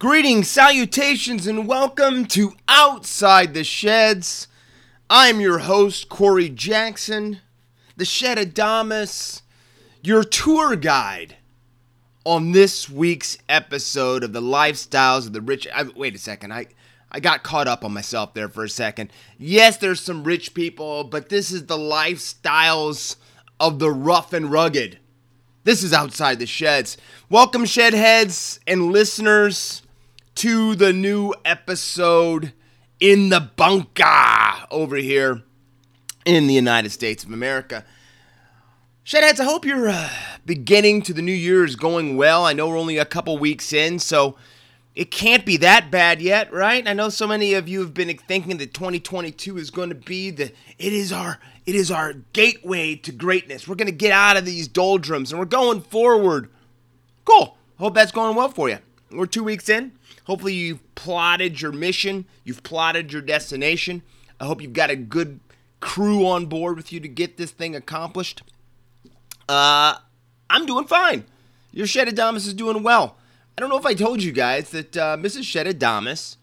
Greetings, salutations, and welcome to Outside the Sheds. I'm your host, Corey Jackson, the Shed Adamus, your tour guide on this week's episode of the Lifestyles of the Rich. I, wait a second, I, I got caught up on myself there for a second. Yes, there's some rich people, but this is the lifestyles of the rough and rugged. This is Outside the Sheds. Welcome, Shedheads and listeners to the new episode in the bunker over here in the United States of America. Shedheads, I hope your uh, beginning to the new year is going well. I know we're only a couple weeks in, so it can't be that bad yet, right? I know so many of you have been thinking that 2022 is going to be the it is our it is our gateway to greatness. We're going to get out of these doldrums and we're going forward. Cool. Hope that's going well for you. We're 2 weeks in. Hopefully, you've plotted your mission, you've plotted your destination. I hope you've got a good crew on board with you to get this thing accomplished. Uh, I'm doing fine. Your Shed Adamus is doing well. I don't know if I told you guys that uh, Mrs. Shed Adamus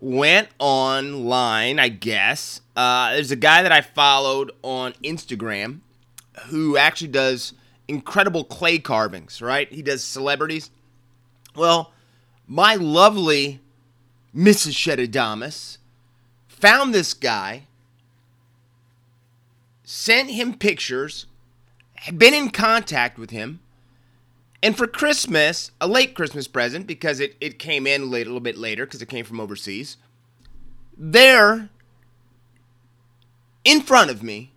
went online, I guess. Uh, there's a guy that I followed on Instagram who actually does incredible clay carvings, right? He does celebrities. Well, my lovely Mrs. Shedadamus found this guy, sent him pictures, had been in contact with him, and for Christmas, a late Christmas present, because it, it came in late, a little bit later, because it came from overseas, there, in front of me,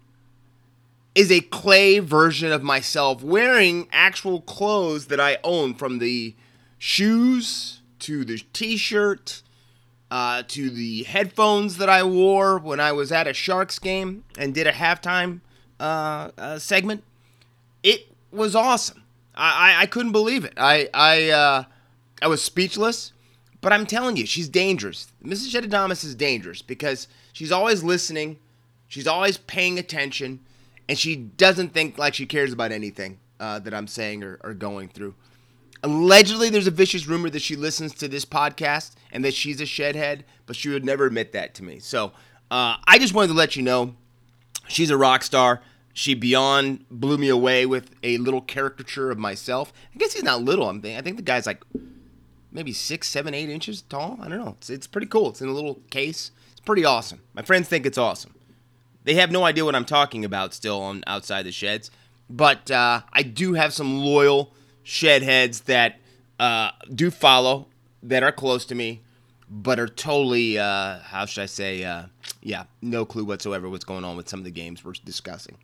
is a clay version of myself wearing actual clothes that I own from the shoes to the t-shirt uh, to the headphones that I wore when I was at a Sharks game and did a halftime uh, uh, segment. It was awesome. I, I, I couldn't believe it. I I uh, I was speechless. But I'm telling you, she's dangerous. Mrs. Shedadamus is dangerous because she's always listening, she's always paying attention, and she doesn't think like she cares about anything uh, that I'm saying or, or going through. Allegedly, there's a vicious rumor that she listens to this podcast and that she's a shedhead, but she would never admit that to me. So uh, I just wanted to let you know she's a rock star. She beyond blew me away with a little caricature of myself. I guess he's not little. I'm I think the guy's like maybe six, seven, eight inches tall. I don't know. It's, it's pretty cool. It's in a little case. It's pretty awesome. My friends think it's awesome. They have no idea what I'm talking about still on outside the sheds, but uh, I do have some loyal shed heads that uh, do follow, that are close to me, but are totally, uh, how should I say, uh, yeah, no clue whatsoever what's going on with some of the games we're discussing.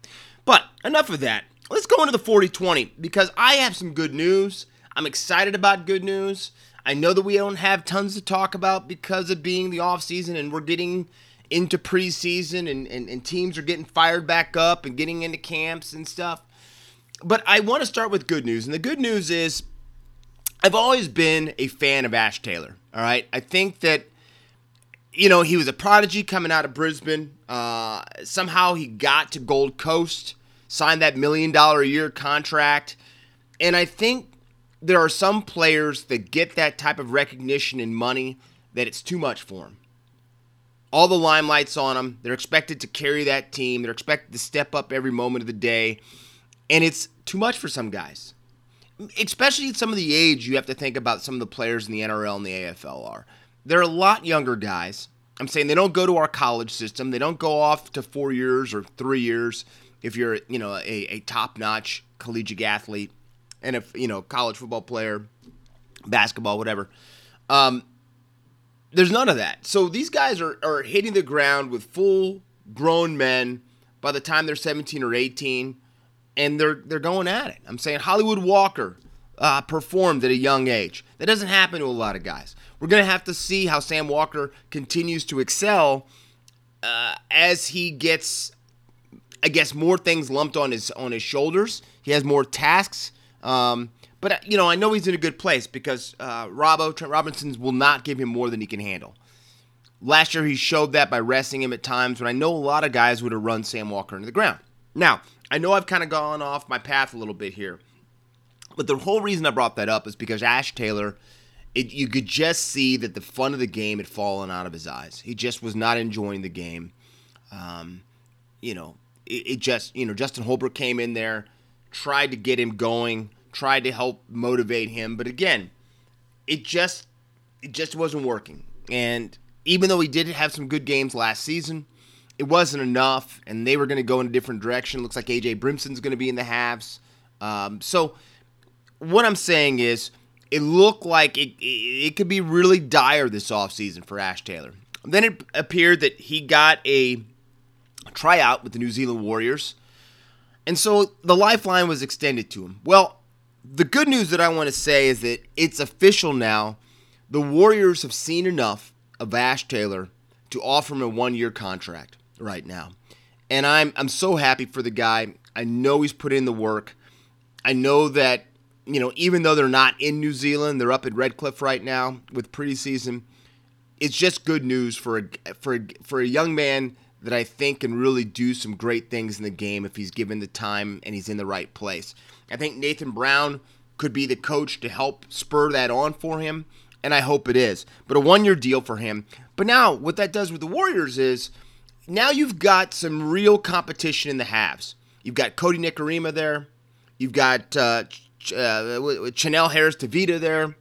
But enough of that. Let's go into the 40 20 because I have some good news. I'm excited about good news. I know that we don't have tons to talk about because of being the off season and we're getting into preseason and, and, and teams are getting fired back up and getting into camps and stuff. But I want to start with good news. And the good news is I've always been a fan of Ash Taylor. All right. I think that, you know, he was a prodigy coming out of Brisbane. Uh, somehow he got to Gold Coast, signed that million dollar a year contract. And I think there are some players that get that type of recognition and money that it's too much for them. All the limelight's on them. They're expected to carry that team. They're expected to step up every moment of the day. And it's too much for some guys. Especially at some of the age you have to think about some of the players in the NRL and the AFL are. They're a lot younger guys. I'm saying they don't go to our college system. They don't go off to four years or three years if you're, you know, a, a top-notch collegiate athlete and if you know college football player, basketball, whatever. Um, there's none of that. So these guys are are hitting the ground with full grown men by the time they're 17 or 18, and they're they're going at it. I'm saying Hollywood Walker uh, performed at a young age. That doesn't happen to a lot of guys. We're gonna have to see how Sam Walker continues to excel uh, as he gets, I guess, more things lumped on his on his shoulders. He has more tasks um, but uh, you know, I know he's in a good place because uh, Robbo Trent Robinson's will not give him more than he can handle. Last year, he showed that by resting him at times when I know a lot of guys would have run Sam Walker into the ground. Now, I know I've kind of gone off my path a little bit here, but the whole reason I brought that up is because Ash Taylor it, you could just see that the fun of the game had fallen out of his eyes. He just was not enjoying the game. Um, you know, it, it, just you know Justin Holbrook came in there, tried to get him going, tried to help motivate him, but again, it just it just wasn't working. And even though he did have some good games last season, it wasn't enough, and they were going to go in a different direction. Looks like AJ Brimson's going to be in the halves. Um, so, what I'm saying is, it looked like it, it, it could be really dire this offseason for Ash Taylor. Then it appeared that he got a tryout with the New Zealand Warriors, and so the lifeline was extended to him. Well, the good news that I want to say is that it's official now. The Warriors have seen enough of Ash Taylor to offer him a one year contract right now. And I'm I'm so happy for the guy. I know he's put in the work. I know that, you know, even though they're not in New Zealand, they're up at Redcliffe right now with preseason. It's just good news for a for a, for a young man that I think can really do some great things in the game if he's given the time and he's in the right place. I think Nathan Brown could be the coach to help spur that on for him, and I hope it is. But a one year deal for him. But now, what that does with the Warriors is now you've got some real competition in the halves. You've got Cody Nikorima there. You've got uh, Ch- uh, Chanel Harris Tavita there.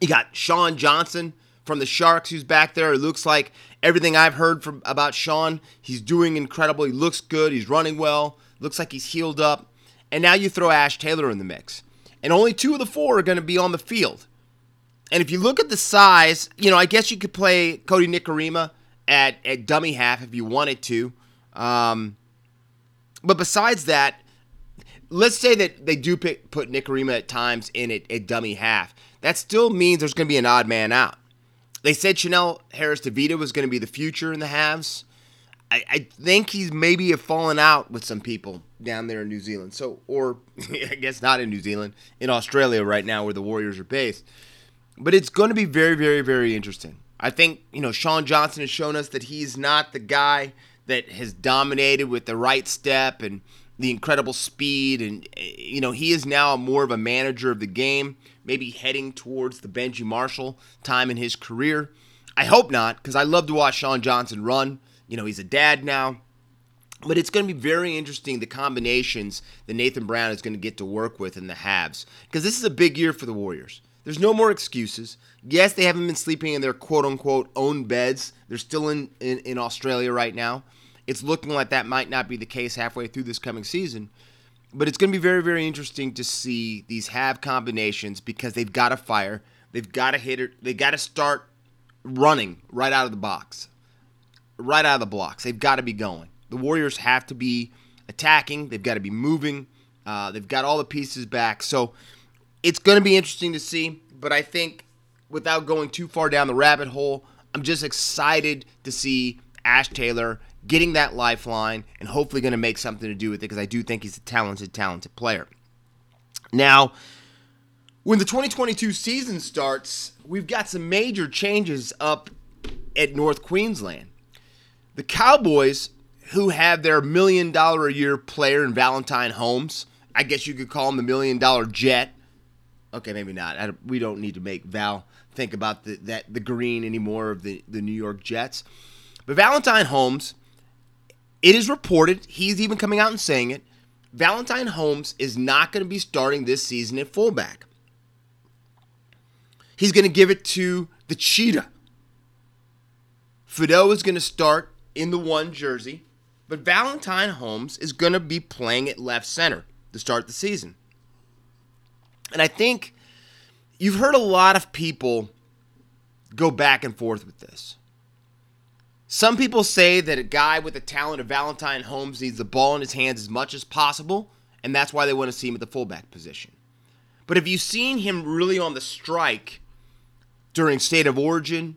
You got Sean Johnson from the Sharks who's back there. It looks like everything I've heard from about Sean, he's doing incredible. He looks good. He's running well. Looks like he's healed up. And now you throw Ash Taylor in the mix. And only two of the four are going to be on the field. And if you look at the size, you know, I guess you could play Cody Nikorima at, at dummy half if you wanted to. Um, but besides that, let's say that they do pick, put Nikorima at times in at, at dummy half. That still means there's going to be an odd man out. They said Chanel Harris Tavita was going to be the future in the halves. I, I think he's maybe have fallen out with some people down there in New Zealand. So, or I guess not in New Zealand, in Australia right now where the Warriors are based. But it's going to be very, very, very interesting. I think, you know, Sean Johnson has shown us that he's not the guy that has dominated with the right step and the incredible speed. And, you know, he is now more of a manager of the game, maybe heading towards the Benji Marshall time in his career. I hope not, because I love to watch Sean Johnson run. You know, he's a dad now. But it's going to be very interesting the combinations that Nathan Brown is going to get to work with in the halves. Because this is a big year for the Warriors. There's no more excuses. Yes, they haven't been sleeping in their quote unquote own beds. They're still in, in, in Australia right now. It's looking like that might not be the case halfway through this coming season. But it's going to be very, very interesting to see these have combinations because they've got to fire. They've got to hit it. They've got to start running right out of the box, right out of the blocks. They've got to be going. The Warriors have to be attacking. They've got to be moving. Uh, they've got all the pieces back. So it's going to be interesting to see. But I think without going too far down the rabbit hole, I'm just excited to see Ash Taylor getting that lifeline and hopefully going to make something to do with it because I do think he's a talented, talented player. Now, when the 2022 season starts, we've got some major changes up at North Queensland. The Cowboys, who have their million dollar a year player in Valentine Holmes, I guess you could call him the million dollar jet. Okay, maybe not. we don't need to make Val think about the, that the green anymore of the, the New York Jets. But Valentine Holmes, it is reported, he's even coming out and saying it, Valentine Holmes is not going to be starting this season at fullback. He's going to give it to the Cheetah. Fidow is going to start in the one jersey, but Valentine Holmes is going to be playing at left center to start the season. And I think you've heard a lot of people go back and forth with this. Some people say that a guy with the talent of Valentine Holmes needs the ball in his hands as much as possible, and that's why they want to see him at the fullback position. But have you seen him really on the strike during State of Origin?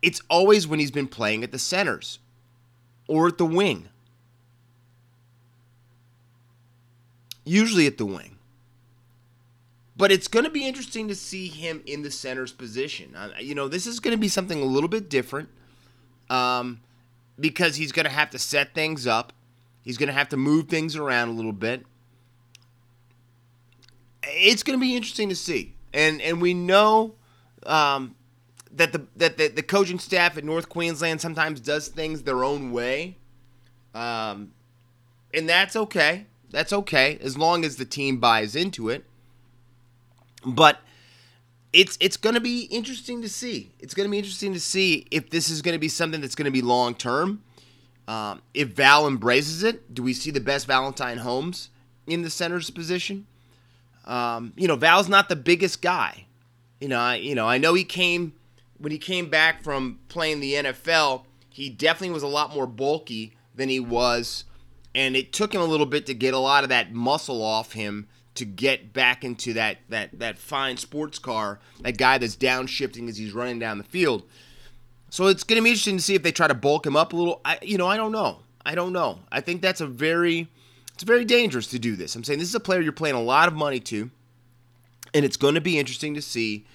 It's always when he's been playing at the centers or at the wing. Usually at the wing. But it's going to be interesting to see him in the center's position. Uh, you know, this is going to be something a little bit different um, because he's going to have to set things up. He's going to have to move things around a little bit. It's going to be interesting to see. and and we know um, that the that the, the coaching staff at North Queensland sometimes does things their own way, um, and that's okay. That's okay as long as the team buys into it. But it's it's going to be interesting to see. It's going to be interesting to see if this is going to be something that's going to be long term. Um, if Val embraces it, do we see the best Valentine Holmes in the center's position? Um, you know, Val's not the biggest guy. You know, I you know I know he came when he came back from playing the NFL. He definitely was a lot more bulky than he was, and it took him a little bit to get a lot of that muscle off him to get back into that that that fine sports car, that guy that's downshifting as he's running down the field. So it's going to be interesting to see if they try to bulk him up a little. I, you know, I don't know. I don't know. I think that's a very, it's very dangerous to do this. I'm saying this is a player you're playing a lot of money to, and it's going to be interesting to see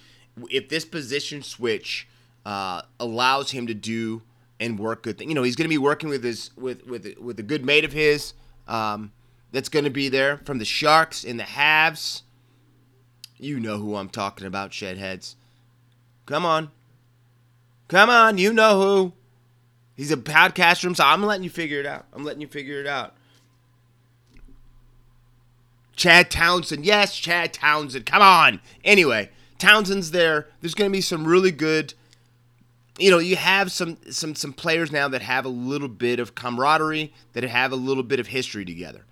if this position switch uh, allows him to do and work good things. You know, he's going to be working with his with with with a good mate of his um, that's going to be there from the Sharks and the Habs. You know who I'm talking about, Shedheads. Come on. Come on, you know who. He's a podcaster so I'm letting you figure it out. I'm letting you figure it out. Chad Townsend. Yes, Chad Townsend. Come on. Anyway, Townsend's there. There's going to be some really good you know, you have some some some players now that have a little bit of camaraderie, that have a little bit of history together.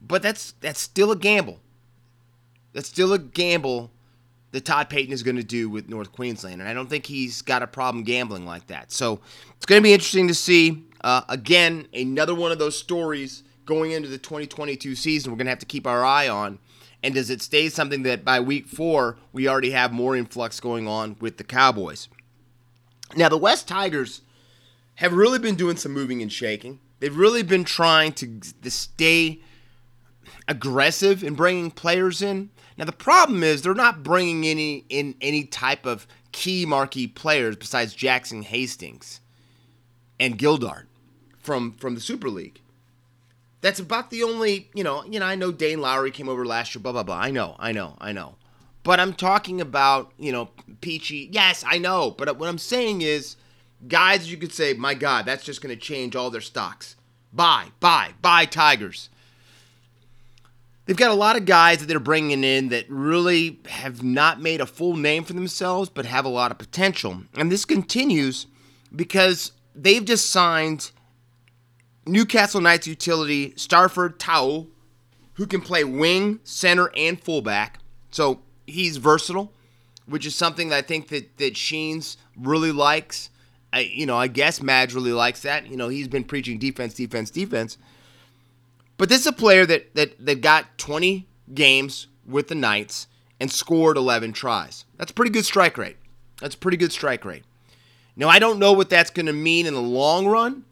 But that's that's still a gamble. That's still a gamble that Todd Payten is going to do with North Queensland, and I don't think he's got a problem gambling like that. So it's going to be interesting to see. Uh, again, another one of those stories going into the 2022 season. We're going to have to keep our eye on. And does it stay something that by week four we already have more influx going on with the Cowboys? Now, the West Tigers have really been doing some moving and shaking. They've really been trying to, to stay aggressive in bringing players in. Now, the problem is they're not bringing any in any type of key marquee players besides Jackson Hastings and Gildart from from the Super League. That's about the only, you know, you know, I know Daine Laurie came over last year, blah blah blah. I know, I know, I know. But I'm talking about, you know, Peachy. Yes, I know. But what I'm saying is, guys, you could say, my God, that's just going to change all their stocks. Buy, buy, buy Tigers. They've got a lot of guys that they're bringing in that really have not made a full name for themselves, but have a lot of potential. And this continues because they've just signed Newcastle Knights utility Starford To'o, who can play wing, center, and fullback. So he's versatile, which is something that I think that that Sheens really likes. I, you know, I guess Madge really likes that. You know, he's been preaching defense, defense, defense. But this is a player that that that got 20 games with the Knights and scored 11 tries. That's a pretty good strike rate. That's a pretty good strike rate. Now I don't know what that's going to mean in the long run.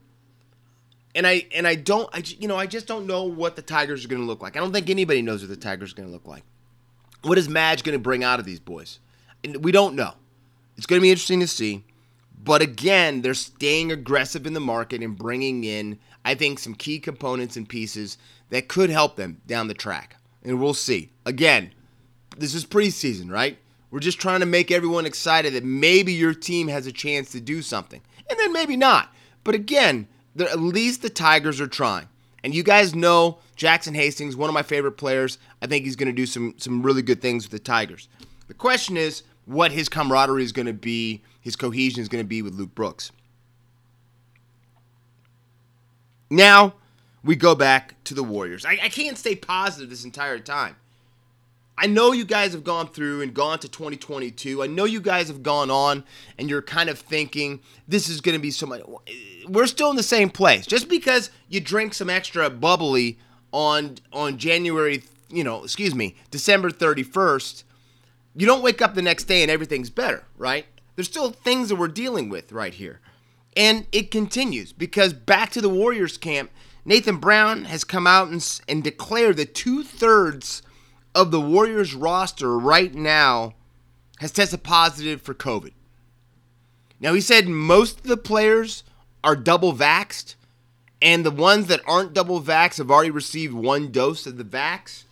And I and I don't I you know I just don't know what the Tigers are going to look like. I don't think anybody knows what the Tigers are going to look like. What is Madge going to bring out of these boys? And we don't know. It's going to be interesting to see. But again, they're staying aggressive in the market and bringing in, I think, some key components and pieces that could help them down the track. And we'll see. Again, this is preseason, right? We're just trying to make everyone excited that maybe your team has a chance to do something. And then maybe not. But again, at least the Tigers are trying. And you guys know Jackson Hastings, one of my favorite players. I think he's going to do some some really good things with the Tigers. The question is what his camaraderie is going to be, his cohesion is going to be with Luke Brooks. Now we go back to the Warriors. I, I can't stay positive this entire time. I know you guys have gone through and gone to 2022. I know you guys have gone on and you're kind of thinking this is going to be so much. We're still in the same place. Just because you drink some extra bubbly on on January, you know, excuse me, December 31st, you don't wake up the next day and everything's better, right? There's still things that we're dealing with right here. And it continues because back to the Warriors camp, Nathan Brown has come out and, and declared that two thirds of the Warriors roster right now has tested positive for COVID. Now, he said most of the players are double vaxxed, and the ones that aren't double vaxxed have already received one dose of the vax.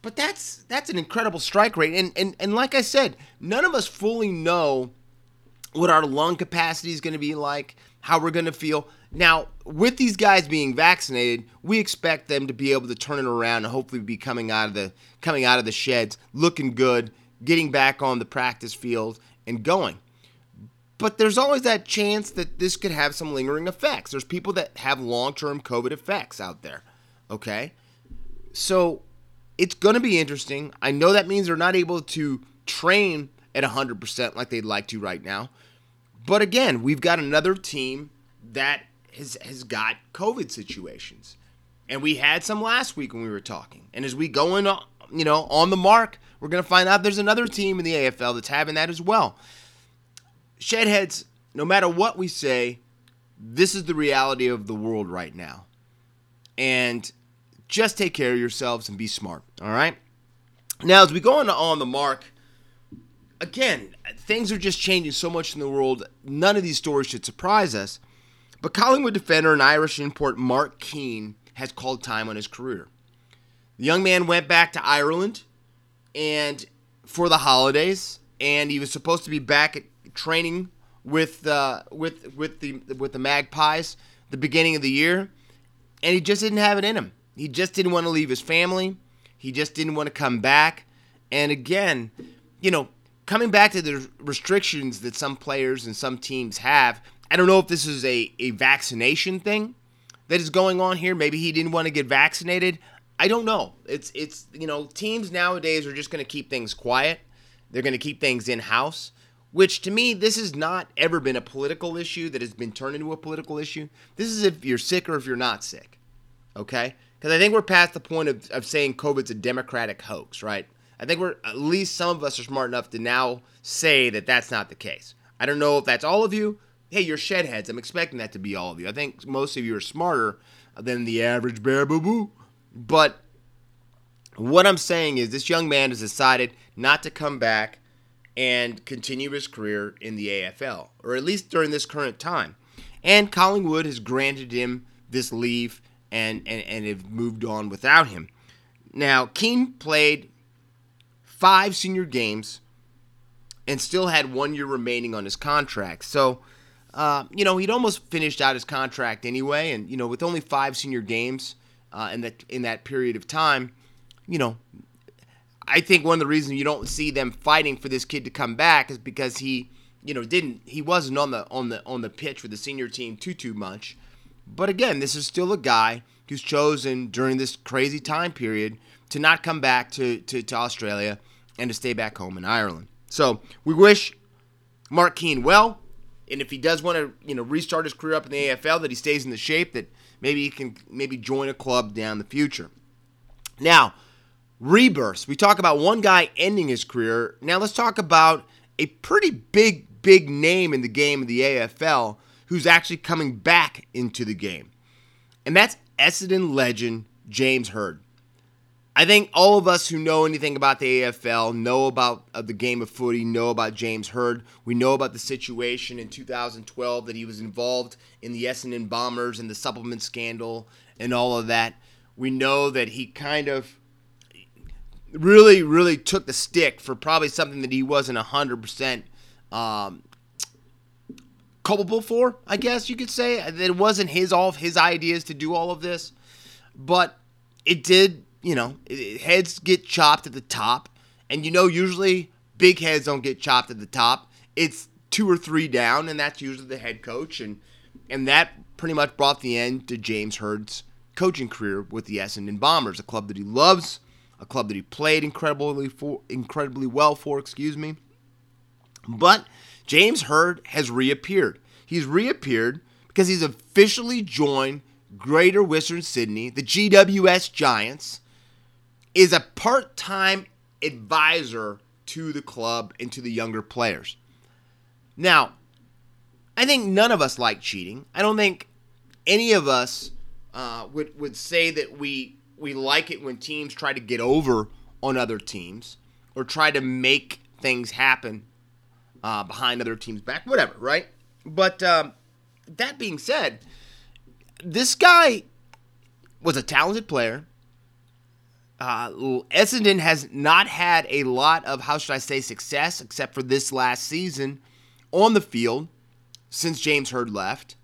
But that's that's an incredible strike rate, and and and like I said, none of us fully know what our lung capacity is going to be like, how we're going to feel. Now, with these guys being vaccinated, we expect them to be able to turn it around and hopefully be coming out of the coming out of the sheds looking good, getting back on the practice field and going. But there's always that chance that this could have some lingering effects. There's people that have long-term COVID effects out there. Okay? So, it's going to be interesting. I know that means they're not able to train at 100% like they'd like to right now. But again, we've got another team that has, has got COVID situations. And we had some last week when we were talking. And as we go in, uh, you know, on the mark, we're going to find out there's another team in the AFL that's having that as well. Shedheads, no matter what we say, this is the reality of the world right now. And just take care of yourselves and be smart, all right? Now, as we go on, on the mark, again, things are just changing so much in the world. None of these stories should surprise us. But Collingwood defender and Irish import Mark Keane has called time on his career. The young man went back to Ireland and for the holidays, and he was supposed to be back at training with uh, with with the with the Magpies the beginning of the year, and he just didn't have it in him. He just didn't want to leave his family. He just didn't want to come back. And again, you know, coming back to the restrictions that some players and some teams have, I don't know if this is a, a vaccination thing that is going on here. Maybe he didn't want to get vaccinated. I don't know. It's it's you know, teams nowadays are just going to keep things quiet. They're going to keep things in house, which to me this has not ever been a political issue that has been turned into a political issue. This is if you're sick or if you're not sick. Okay? Because I think we're past the point of, of saying COVID's a democratic hoax, right? I think we're at least some of us are smart enough to now say that that's not the case. I don't know if that's all of you. Hey, you're shed heads. I'm expecting that to be all of you. I think most of you are smarter than the average bear boo boo. But what I'm saying is, this young man has decided not to come back and continue his career in the AFL, or at least during this current time. And Collingwood has granted him this leave and, and, and have moved on without him. Now, Keane played five senior games and still had one year remaining on his contract. So, uh, you know, he'd almost finished out his contract anyway. And, you know, with only five senior games uh, in, that, in that period of time, you know, I think one of the reasons you don't see them fighting for this kid to come back is because he, you know, didn't he wasn't on the on the on the pitch with the senior team too too much. But again, this is still a guy who's chosen during this crazy time period to not come back to, to, to Australia and to stay back home in Ireland. So we wish Mark Keane well. And if he does want to, you know, restart his career up in the AFL, that he stays in the shape that maybe he can maybe join a club down the future. Now, rebirths. We talk about one guy ending his career. Now let's talk about a pretty big, big name in the game of the AFL who's actually coming back into the game. And that's Essendon legend James Hird. I think all of us who know anything about the AFL know about uh, the game of footy, know about James Hird. We know about the situation in 2012 that he was involved in the Essendon Bombers and the supplement scandal and all of that. We know that he kind of really, really took the stick for probably something that he wasn't 100% um, culpable for, I guess you could say. It wasn't his all his ideas to do all of this, but it did. You know, heads get chopped at the top, and you know usually big heads don't get chopped at the top. It's two or three down, and that's usually the head coach, and and that pretty much brought the end to James Hird's coaching career with the Essendon Bombers, a club that he loves, a club that he played incredibly for, incredibly well for, excuse me. But James Hird has reappeared. He's reappeared because he's officially joined Greater Western Sydney, the GWS Giants, is a part-time advisor to the club and to the younger players. Now, I think none of us like cheating. I don't think any of us uh, would would say that we we like it when teams try to get over on other teams or try to make things happen uh, behind other teams' back, whatever, right? But um, that being said, this guy was a talented player. Uh, Essendon has not had a lot of, how should I say, success, except for this last season on the field since James Hird left.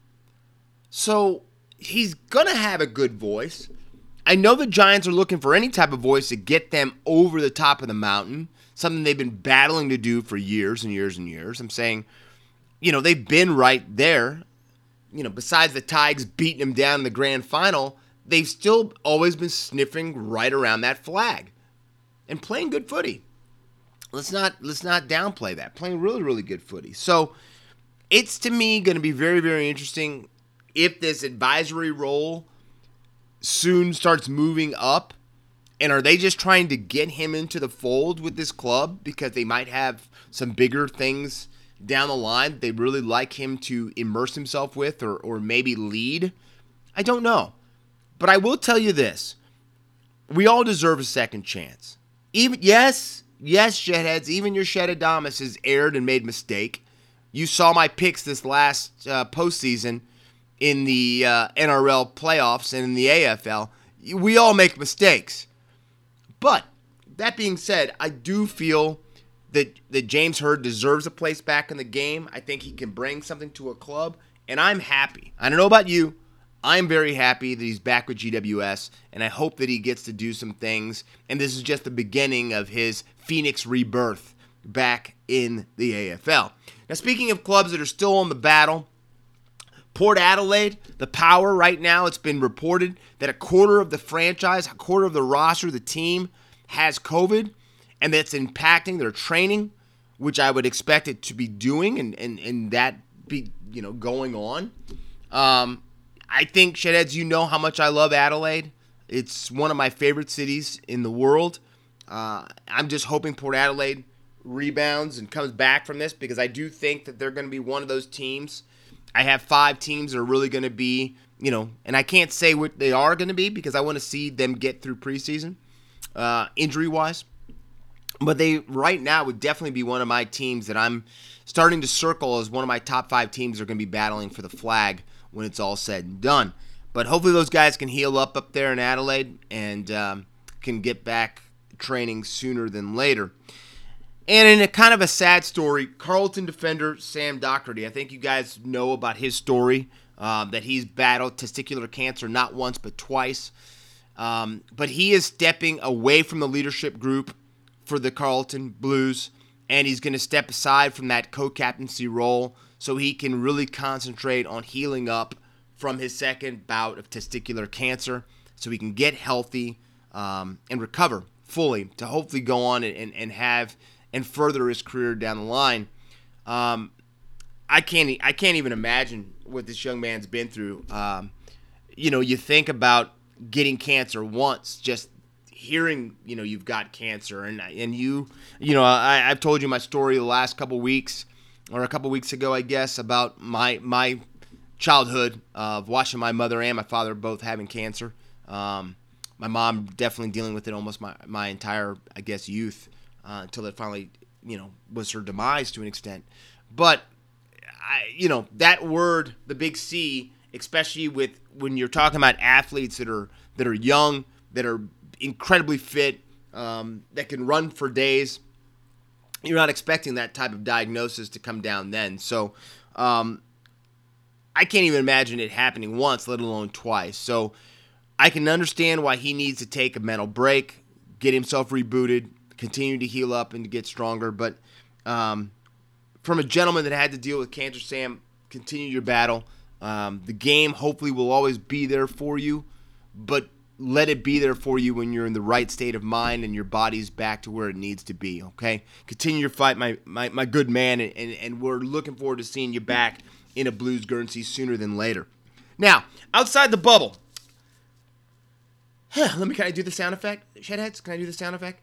So he's going to have a good voice. I know the Giants are looking for any type of voice to get them over the top of the mountain, something they've been battling to do for years and years and years. I'm saying, you know, they've been right there. You know, besides the Tigers beating them down in the grand final, they've still always been sniffing right around that flag and playing good footy. Let's not let's not downplay that. Playing really really good footy. So it's to me going to be very very interesting if this advisory role soon starts moving up and are they just trying to get him into the fold with this club because they might have some bigger things down the line they really like him to immerse himself with or, or maybe lead? I don't know. But I will tell you this we all deserve a second chance. Even yes, yes, Shedheads, even your Shed Adamus has erred and made mistake. You saw my picks this last uh, postseason in the uh, NRL playoffs and in the AFL. We all make mistakes. But that being said, I do feel that that James Hird deserves a place back in the game. I think he can bring something to a club, and I'm happy. I don't know about you. I'm very happy that he's back with GWS, and I hope that he gets to do some things. And this is just the beginning of his Phoenix rebirth back in the AFL. Now, speaking of clubs that are still on the battle, Port Adelaide, the power right now, it's been reported that a quarter of the franchise, a quarter of the roster, the team has COVID, and that's impacting their training, which I would expect it to be doing, and, and, and that be, you know, going on. Um, I think, Shedheads, you know how much I love Adelaide. It's one of my favorite cities in the world. Uh, I'm just hoping Port Adelaide rebounds and comes back from this because I do think that they're going to be one of those teams. I have five teams that are really going to be, you know, and I can't say what they are going to be because I want to see them get through preseason, uh, injury wise. But they right now would definitely be one of my teams that I'm starting to circle as one of my top five teams that are going to be battling for the flag when it's all said and done. But hopefully those guys can heal up up there in Adelaide and um, can get back training sooner than later. And in a kind of a sad story, Carlton defender Sam Docherty. I think you guys know about his story um, that he's battled testicular cancer not once but twice. Um, but he is stepping away from the leadership group for the Carlton Blues, and he's going to step aside from that co captaincy role so he can really concentrate on healing up from his second bout of testicular cancer so he can get healthy um, and recover fully to hopefully go on and, and have and further his career down the line. Um, I can't I can't even imagine what this young man's been through. Um, you know, you think about getting cancer once, just hearing you know you've got cancer, and and you you know I, I've told you my story the last couple weeks or a couple weeks ago, I guess, about my my childhood of watching my mother and my father both having cancer. Um, my mom definitely dealing with it almost my, my entire, I guess, youth uh, until it finally, you know, was her demise to an extent. But, I, you know, that word, the big C, especially with when you're talking about athletes that are that are young, that are incredibly fit, um, that can run for days you're not expecting that type of diagnosis to come down then. So um, I can't even imagine it happening once, let alone twice. So I can understand why he needs to take a mental break, get himself rebooted, continue to heal up and to get stronger. But um, from a gentleman that had to deal with cancer, Sam, continue your battle. Um, the game hopefully will always be there for you, but let it be there for you when you're in the right state of mind and your body's back to where it needs to be. Okay, continue your fight, my my, my good man, and, and, and we're looking forward to seeing you back in a Blues Guernsey sooner than later. Now, outside the bubble, let me. Can I do the sound effect, Shedheads? Can I do the sound effect?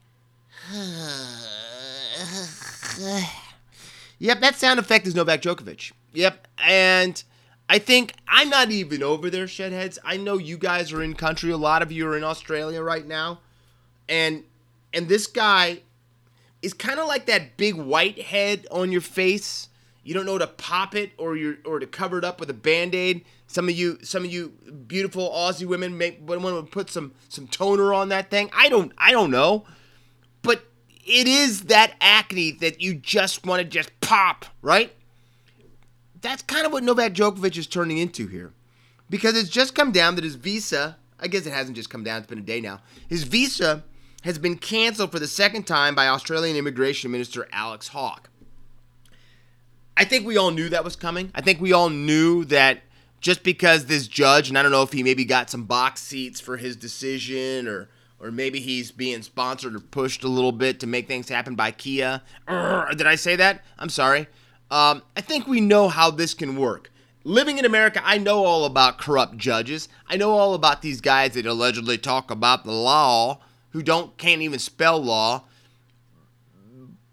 yep, that sound effect is Novak Djokovic. Yep, and I think I'm not even over there, shedheads. I know you guys are in country. A lot of you are in Australia right now, and and this guy is kind of like that big white head on your face you don't know to pop it or you or to cover it up with a band-aid. Some of you some of you beautiful Aussie women make want to put some some toner on that thing. I don't I don't know. But it is that acne that you just want to just pop, right? That's kind of what Novak Djokovic is turning into here. Because it's just come down that his visa, I guess it hasn't just come down, it's been a day now. His visa has been canceled for the second time by Australian Immigration Minister Alex Hawke. I think we all knew that was coming. I think we all knew that just because this judge, and I don't know if he maybe got some box seats for his decision or or maybe he's being sponsored or pushed a little bit to make things happen by Kia. Urgh, did I say that? I'm sorry. Um, I think we know how this can work. Living in America, I know all about corrupt judges. I know all about these guys that allegedly talk about the law who don't can't even spell law.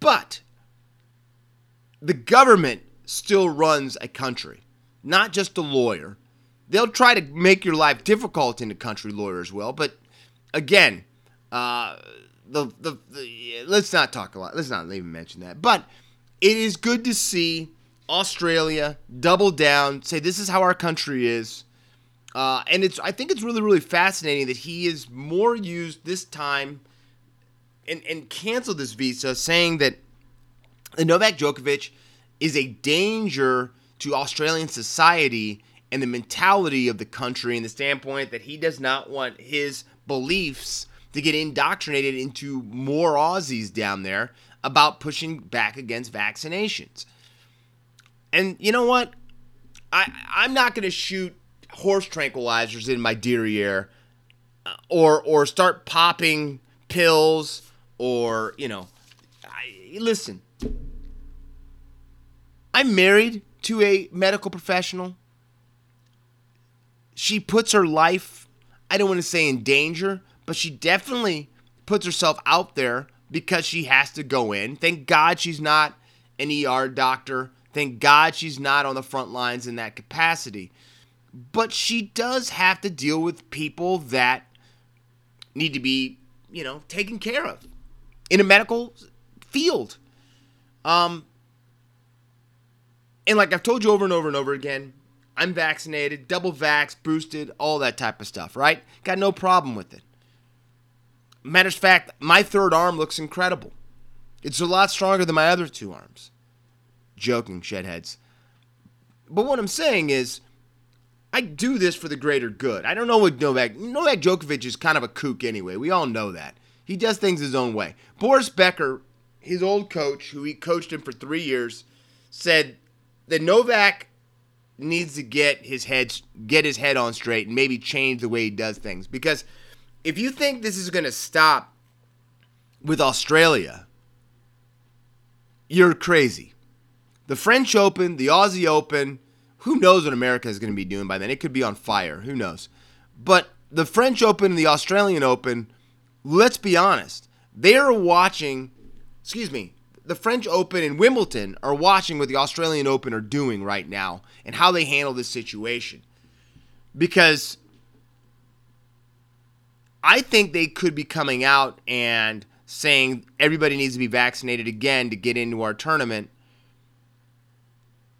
But the government still runs a country, not just a lawyer. They'll try to make your life difficult in the country, lawyer as well. But again, uh, the, the, the let's not talk a lot. Let's not even mention that. But it is good to see Australia double down, say this is how our country is. Uh, and it's I think it's really really fascinating that he is more used this time and and canceled this visa, saying that Novak Djokovic is a danger to Australian society and the mentality of the country and the standpoint that he does not want his beliefs to get indoctrinated into more Aussies down there about pushing back against vaccinations. And you know what? I I'm not going to shoot horse tranquilizers in my derriere uh, or or start popping pills or, you know, I, listen, I'm married to a medical professional. She puts her life, I don't want to say in danger, but she definitely puts herself out there because she has to go in. Thank God she's not an ER doctor. Thank God she's not on the front lines in that capacity. But she does have to deal with people that need to be, you know, taken care of in a medical field. Um, and like I've told you over and over and over again, I'm vaccinated, double vax, boosted, all that type of stuff, right? Got no problem with it. Matters of fact, my third arm looks incredible. It's a lot stronger than my other two arms. Joking, shedheads. But what I'm saying is, I do this for the greater good. I don't know what Novak. Novak Djokovic is kind of a kook anyway. We all know that. He does things his own way. Boris Becker, his old coach, who he coached him for three years, said that Novak needs to get his head get his head on straight and maybe change the way he does things because if you think this is going to stop with Australia you're crazy. The French Open, the Aussie Open, who knows what America is going to be doing by then? It could be on fire, who knows. But the French Open and the Australian Open, let's be honest, they are watching, excuse me, the French Open and Wimbledon are watching what the Australian Open are doing right now and how they handle this situation. Because I think they could be coming out and saying everybody needs to be vaccinated again to get into our tournament.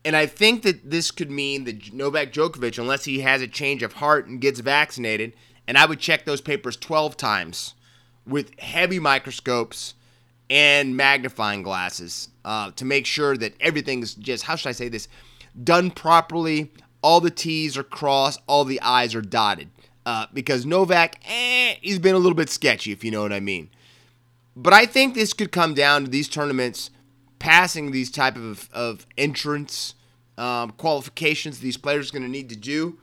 And I think that this could mean that Novak Djokovic, unless he has a change of heart and gets vaccinated, and I would check those papers 12 times with heavy microscopes and magnifying glasses uh, to make sure that everything's just, how should I say this, done properly. All the T's are crossed, all the I's are dotted. Uh, because Novak, eh, he's been a little bit sketchy, if you know what I mean. But I think this could come down to these tournaments passing these type of, of entrance um, qualifications these players are going to need to do.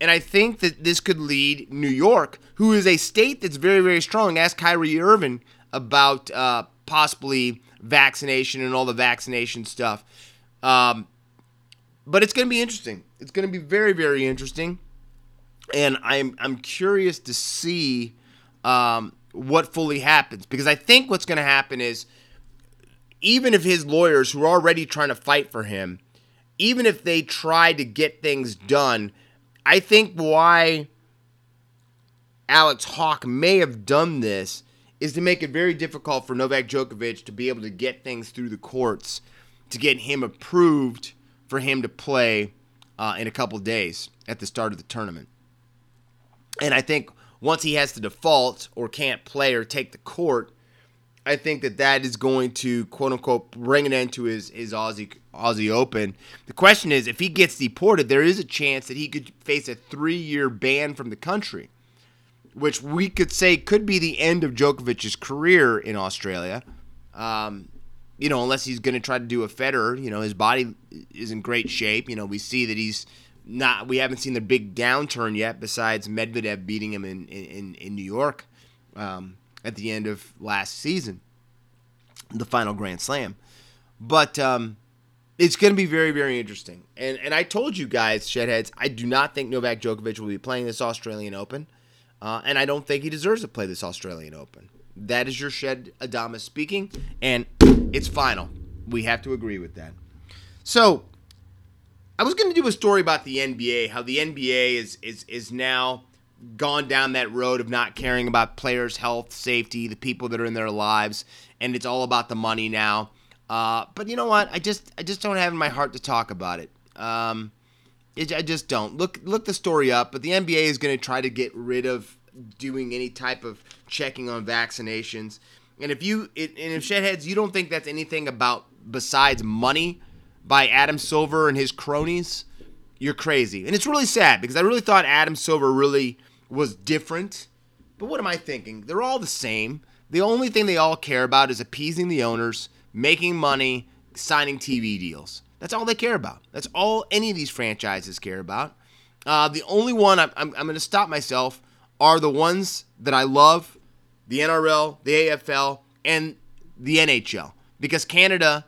And I think that this could lead New York, who is a state that's very, very strong. Ask Kyrie Irving about uh, possibly vaccination and all the vaccination stuff. Um, but it's going to be interesting. It's going to be very, very interesting, and I'm I'm curious to see um, what fully happens because I think what's going to happen is even if his lawyers who are already trying to fight for him, even if they try to get things done, I think why Alex Hawke may have done this is to make it very difficult for Novak Djokovic to be able to get things through the courts to get him approved for him to play uh, in a couple days at the start of the tournament. And I think once he has to default or can't play or take the court, I think that that is going to quote unquote bring an end to his his Aussie Aussie Open. The question is, if he gets deported, there is a chance that he could face a three year ban from the country, which we could say could be the end of Djokovic's career in Australia. Um, you know, unless he's going to try to do a Federer. You know, his body is in great shape. You know, we see that he's not. We haven't seen the big downturn yet. Besides Medvedev beating him in in, in New York um, at the end of last season, the final Grand Slam. But um, it's going to be very very interesting. And and I told you guys, shedheads, I do not think Novak Djokovic will be playing this Australian Open, uh, and I don't think he deserves to play this Australian Open. That is your Shed Adamus speaking, and it's final. We have to agree with that. So, I was going to do a story about the NBA, how the NBA is is is now gone down that road of not caring about players' health, safety, the people that are in their lives, and it's all about the money now. Uh, but you know what? I just I just don't have in my heart to talk about it. Um, it I just don't look look the story up. But the NBA is going to try to get rid of doing any type of checking on vaccinations. And if you it, and if shedheads, you don't think that's anything about besides money by Adam Silver and his cronies, you're crazy. And it's really sad because I really thought Adam Silver really was different. But what am I thinking? They're all the same. The only thing they all care about is appeasing the owners, making money, signing TV deals. That's all they care about. That's all any of these franchises care about. Uh, the only one I'm, I'm, I'm going to stop myself are the ones that I love the NRL, the AFL, and the NHL because Canada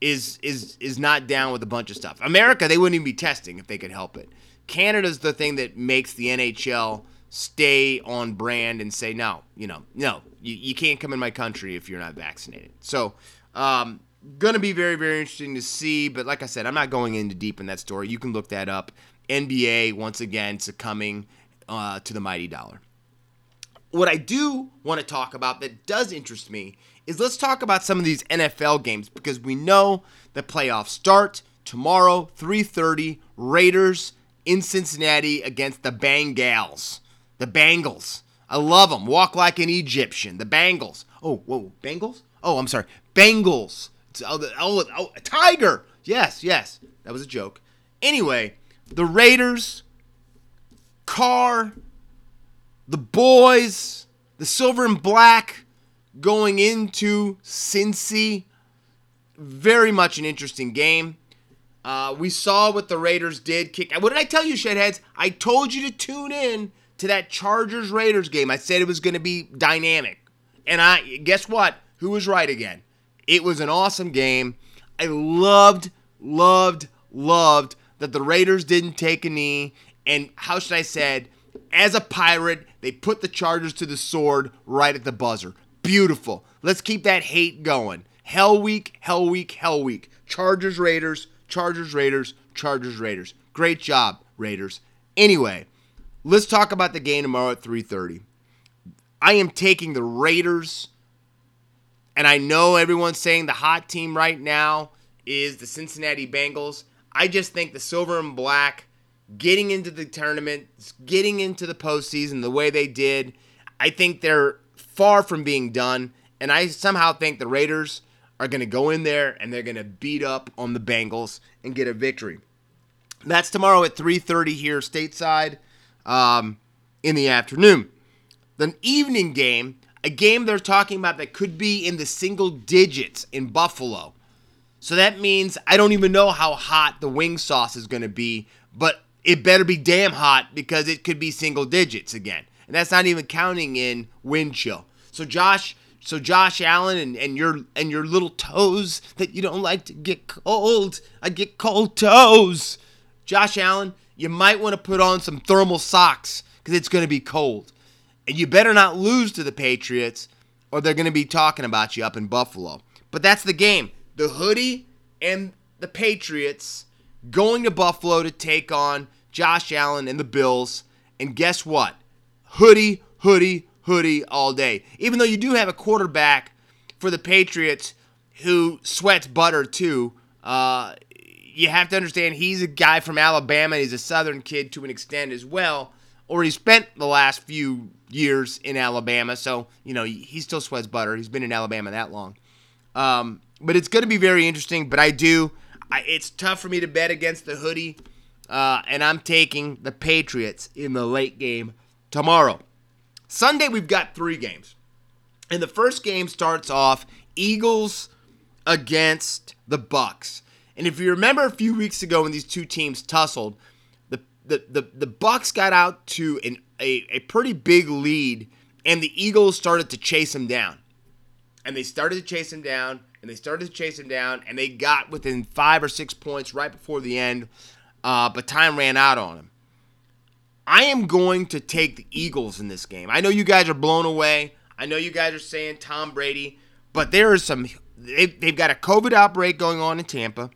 is is is not down with a bunch of stuff. America, they wouldn't even be testing if they could help it. Canada's the thing that makes the NHL stay on brand and say no, you know, no, you, you can't come in my country if you're not vaccinated. So, um, gonna be very very interesting to see. But like I said, I'm not going into deep in that story. You can look that up. NBA once again succumbing uh, to the mighty dollar. What I do want to talk about that does interest me is let's talk about some of these NFL games because we know the playoffs start tomorrow 3:30 Raiders in Cincinnati against the Bengals. The Bengals. I love them. Walk like an Egyptian. The Bengals. Oh, whoa, Bengals? Oh, I'm sorry. Bengals. Oh, oh, oh, oh, tiger. Yes, yes. That was a joke. Anyway, the Raiders, Carr, the boys, the silver and black going into Cincy. Very much an interesting game. Uh, we saw what the Raiders did. Kick. What did I tell you, shedheads? I told you to tune in to that Chargers Raiders game. I said it was going to be dynamic, and I guess what? Who was right again? It was an awesome game. I loved, loved, loved that the Raiders didn't take a knee. And how should I said, as a pirate, they put the Chargers to the sword right at the buzzer. Beautiful. Let's keep that hate going. Hell week, hell week, hell week. Chargers, Raiders, Chargers, Raiders, Chargers, Raiders. Great job, Raiders. Anyway, let's talk about the game tomorrow at 3:30. I am taking the Raiders, and I know everyone's saying the hot team right now is the Cincinnati Bengals. I just think the silver and black getting into the tournament, getting into the postseason the way they did, I think they're far from being done. And I somehow think the Raiders are going to go in there and they're going to beat up on the Bengals and get a victory. That's tomorrow at 3:30 here stateside um, in the afternoon. The evening game, a game they're talking about that could be in the single digits in Buffalo. So that means I don't even know how hot the wing sauce is going to be, but it better be damn hot because it could be single digits again. And that's not even counting in wind chill. So Josh, so Josh Allen and, and your and your little toes that you don't like to get cold. I get cold toes. Josh Allen, you might want to put on some thermal socks because it's going to be cold. And you better not lose to the Patriots or they're going to be talking about you up in Buffalo. But that's the game. The hoodie and the Patriots going to Buffalo to take on Josh Allen and the Bills. And guess what? Hoodie, hoodie, hoodie all day. Even though you do have a quarterback for the Patriots who sweats butter too, Uh, you have to understand he's a guy from Alabama. He's a Southern kid to an extent as well, or he spent the last few years in Alabama. So you know he still sweats butter. He's been in Alabama that long. Um, but it's going to be very interesting. But I do. I, it's tough for me to bet against the hoodie, uh, and I'm taking the Patriots in the late game tomorrow. Sunday we've got three games, and the first game starts off Eagles against the Bucks. And if you remember a few weeks ago when these two teams tussled, the the the, the Bucks got out to an, a, a pretty big lead, and the Eagles started to chase them down. And they started to chase him down, and they started to chase him down, and they got within five or six points right before the end, uh, but time ran out on him. I am going to take the Eagles in this game. I know you guys are blown away. I know you guys are saying Tom Brady, but there is some. They've, they've got a COVID outbreak going on in Tampa.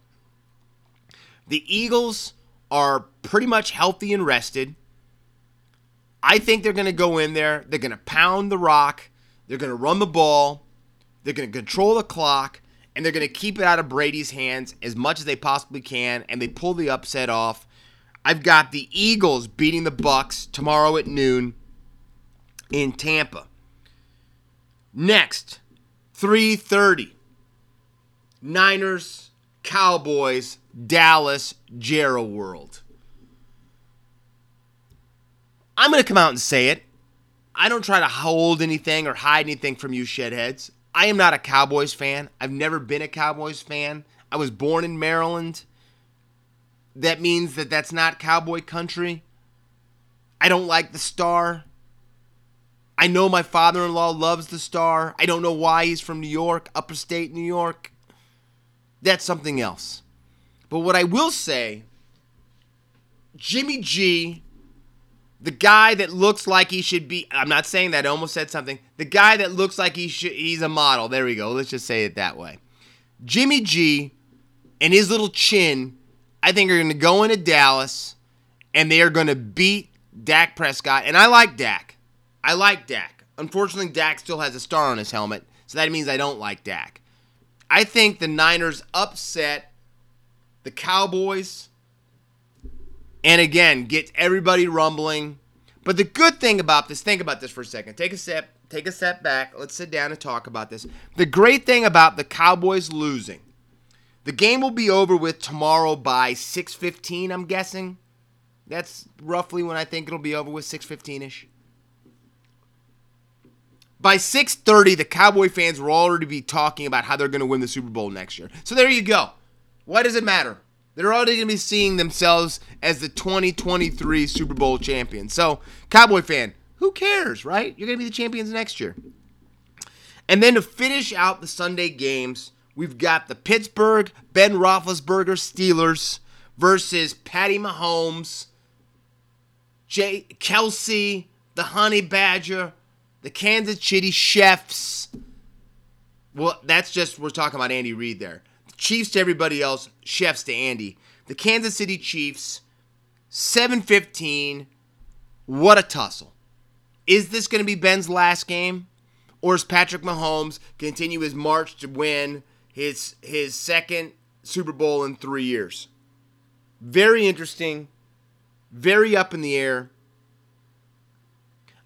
The Eagles are pretty much healthy and rested. I think they're going to go in there. They're going to pound the rock. They're going to run the ball. They're going to control the clock. And they're going to keep it out of Brady's hands as much as they possibly can. And they pull the upset off. I've got the Eagles beating the Bucks tomorrow at noon in Tampa. Next, 3:30. Niners, Cowboys, Dallas, Jerry World. I'm going to come out and say it. I don't try to hold anything or hide anything from you shedheads. I am not a Cowboys fan. I've never been a Cowboys fan. I was born in Maryland. That means that that's not cowboy country. I don't like the star. I know my father in law loves the star. I don't know why he's from New York, upper state New York. That's something else. But what I will say Jimmy G, the guy that looks like he should be, I'm not saying that, I almost said something. The guy that looks like he should, he's a model. There we go. Let's just say it that way. Jimmy G and his little chin, I think, they're going to go into Dallas and they are going to beat Dak Prescott. And I like Dak. I like Dak. Unfortunately, Dak still has a star on his helmet, so that means I don't like Dak. I think the Niners upset the Cowboys and again get everybody rumbling. But the good thing about this, think about this for a second. Take a step, take a step back. Let's sit down and talk about this. The great thing about the Cowboys losing, the game will be over with tomorrow by 6:15, I'm guessing. That's roughly when I think it'll be over with 6:15ish. By 6:30, the Cowboy fans will already be talking about how they're going to win the Super Bowl next year. So there you go. Why does it matter? They're already going to be seeing themselves as the 2023 Super Bowl champions. So, Cowboy fan, who cares, right? You're going to be the champions next year. And then to finish out the Sunday games, we've got the Pittsburgh Ben Roethlisberger Steelers versus Patty Mahomes, Jay Kelce, the Honey Badger, the Kansas City Chefs. Well, that's just we're talking about Andy Reid there. The Chiefs to everybody else, Chefs to Andy. The Kansas City Chiefs, 7-15. What a tussle. Is this going to be Ben's last game? Or is Patrick Mahomes continue his march to win his his second Super Bowl in 3 years? Very interesting. Very up in the air.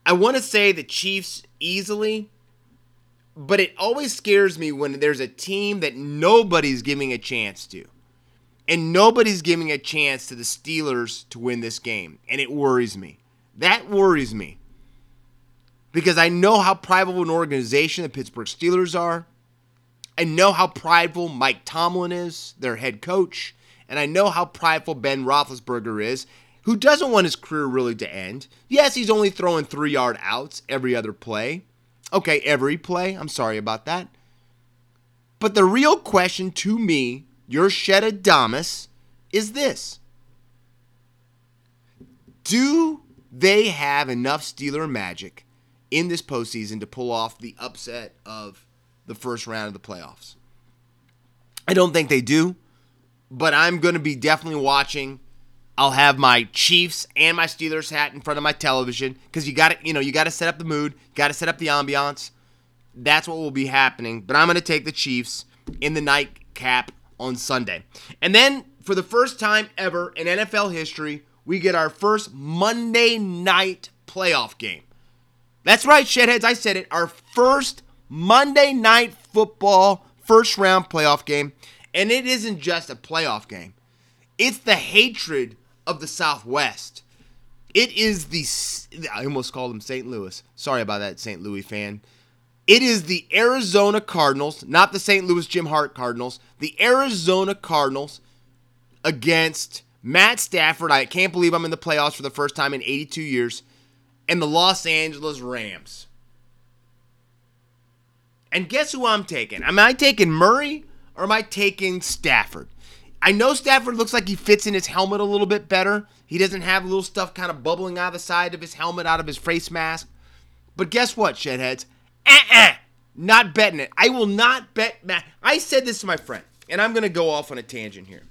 I want to say the Chiefs easily, but it always scares me when there's a team that nobody's giving a chance to. And nobody's giving a chance to the Steelers to win this game. And it worries me. That worries me. Because I know how prideful an organization the Pittsburgh Steelers are. I know how prideful Mike Tomlin is, their head coach. And I know how prideful Ben Roethlisberger is who doesn't want his career really to end. Yes, he's only throwing three yard outs every other play. Okay, every play. I'm sorry about that. But the real question to me, your Shedadamus, is this Do they have enough Steeler magic in this postseason to pull off the upset of the first round of the playoffs? I don't think they do, but I'm going to be definitely watching I'll have my Chiefs and my Steelers hat in front of my television because you got to, you know, you got to set up the mood, got to set up the ambiance. That's what will be happening. But I'm going to take the Chiefs in the nightcap on Sunday. And then, for the first time ever in NFL history, we get our first Monday night playoff game. That's right, shedheads, I said it. Our first Monday night football first round playoff game. And it isn't just a playoff game, it's the hatred of the Southwest. It is the, I almost called them St. Louis. Sorry about that, St. Louis fan. It is the Arizona Cardinals, not the St. Louis Jim Hart Cardinals, the Arizona Cardinals against Matt Stafford. I can't believe I'm in the playoffs for the first time in 82 years, and the Los Angeles Rams. And guess who I'm taking? Am I taking Murray or am I taking Stafford? I know Stafford looks like he fits in his helmet a little bit better. He doesn't have little stuff kind of bubbling out of the side of his helmet, out of his face mask. But guess what, shedheads? Uh-uh. Not betting it. I will not bet Matt. I said this to my friend, and I'm going to go off on a tangent here.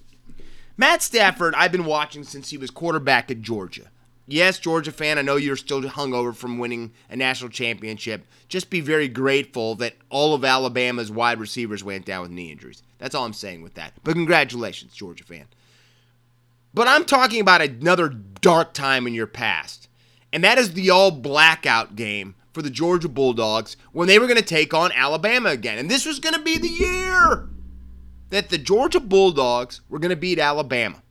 Matt Stafford, I've been watching since he was quarterback at Georgia. Yes, Georgia fan, I know you're still hungover from winning a national championship. Just be very grateful that all of Alabama's wide receivers went down with knee injuries. That's all I'm saying with that. But congratulations, Georgia fan. But I'm talking about another dark time in your past. And that is the all blackout game for the Georgia Bulldogs when they were going to take on Alabama again. And this was going to be the year that the Georgia Bulldogs were going to beat Alabama,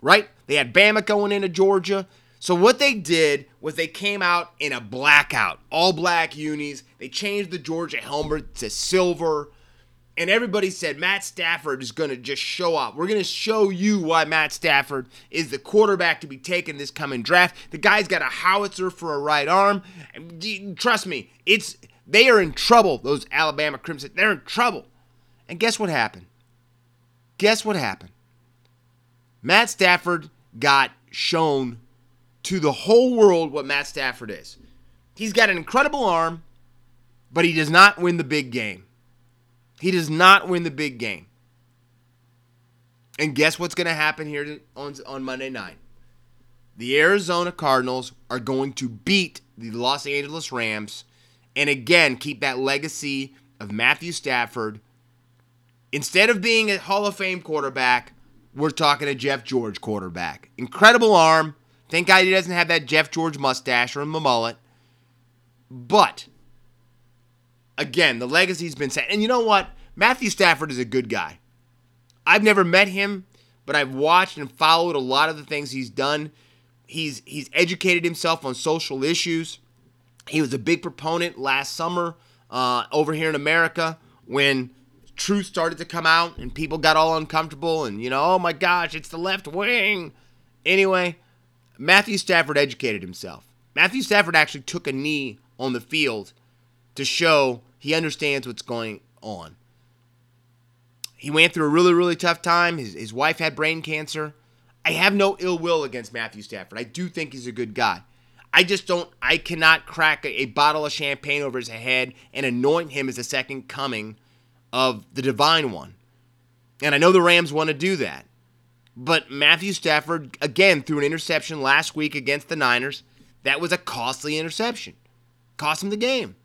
right? They had Bama going into Georgia. So what they did was they came out in a blackout, all black unis. They changed the Georgia helmet to silver and everybody said Matt Stafford is going to just show up. We're going to show you why Matt Stafford is the quarterback to be taken this coming draft. The guy's got a howitzer for a right arm. Trust me, it's they are in trouble. Those Alabama Crimson, they're in trouble. And guess what happened? Guess what happened? Matt Stafford got shown to the whole world what Matt Stafford is. He's got an incredible arm, but he does not win the big game. He does not win the big game. And guess what's going to happen here on, on Monday night? The Arizona Cardinals are going to beat the Los Angeles Rams and again keep that legacy of Matthew Stafford. Instead of being a Hall of Fame quarterback, we're talking a Jeff George quarterback. Incredible arm. Thank God he doesn't have that Jeff George mustache or a mullet. But again, the legacy's been set. And you know what? Matthew Stafford is a good guy. I've never met him, but I've watched and followed a lot of the things he's done. He's he's educated himself on social issues. He was a big proponent last summer uh, over here in America when truth started to come out and people got all uncomfortable and you know, oh my gosh, it's the left wing. Anyway, Matthew Stafford educated himself. Matthew Stafford actually took a knee on the field to show he understands what's going on. He went through a really, really tough time. His, his wife had brain cancer. I have no ill will against Matthew Stafford. I do think he's a good guy. I just don't, I cannot crack a, a bottle of champagne over his head and anoint him as the second coming of the divine one. And I know the Rams want to do that. But Matthew Stafford, again, threw an interception last week against the Niners. That was a costly interception. Cost him the game.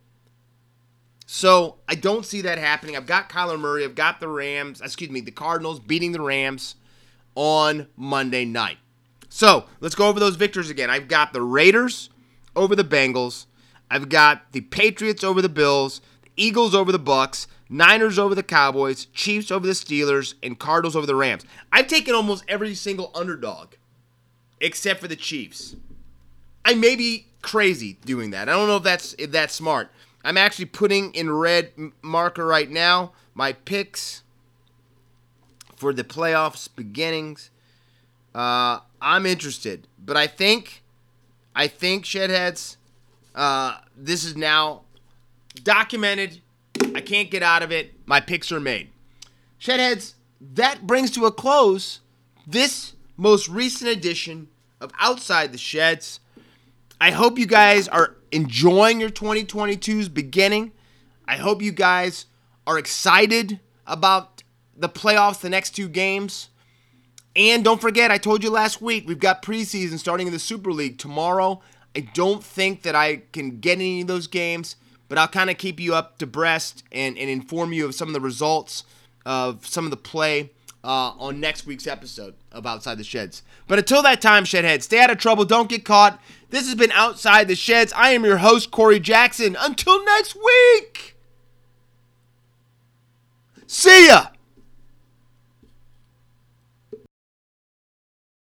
So I don't see that happening. I've got Kyler Murray. I've got the Rams, excuse me, the Cardinals beating the Rams on Monday night. So let's go over those victors again. I've got the Raiders over the Bengals. I've got the Patriots over the Bills, the Eagles over the Bucks, Niners over the Cowboys, Chiefs over the Steelers, and Cardinals over the Rams. I've taken almost every single underdog except for the Chiefs. I may be crazy doing that. I don't know if that's if that's smart. I'm actually putting in red marker right now my picks for the playoffs beginnings. Uh, I'm interested, but I think, I think Shedheads, uh, this is now documented. I can't get out of it. My picks are made. Shedheads, that brings to a close this most recent edition of Outside the Sheds. I hope you guys are enjoying your 2022's beginning. I hope you guys are excited about the playoffs, the next two games. And don't forget, I told you last week, we've got preseason starting in the Super League tomorrow. I don't think that I can get any of those games, but I'll kind of keep you up to breast and, and inform you of some of the results of some of the play uh, on next week's episode of Outside the Sheds. But until that time, Shedhead, stay out of trouble. Don't get caught. This has been Outside the Sheds. I am your host, Corey Jackson. Until next week. See ya.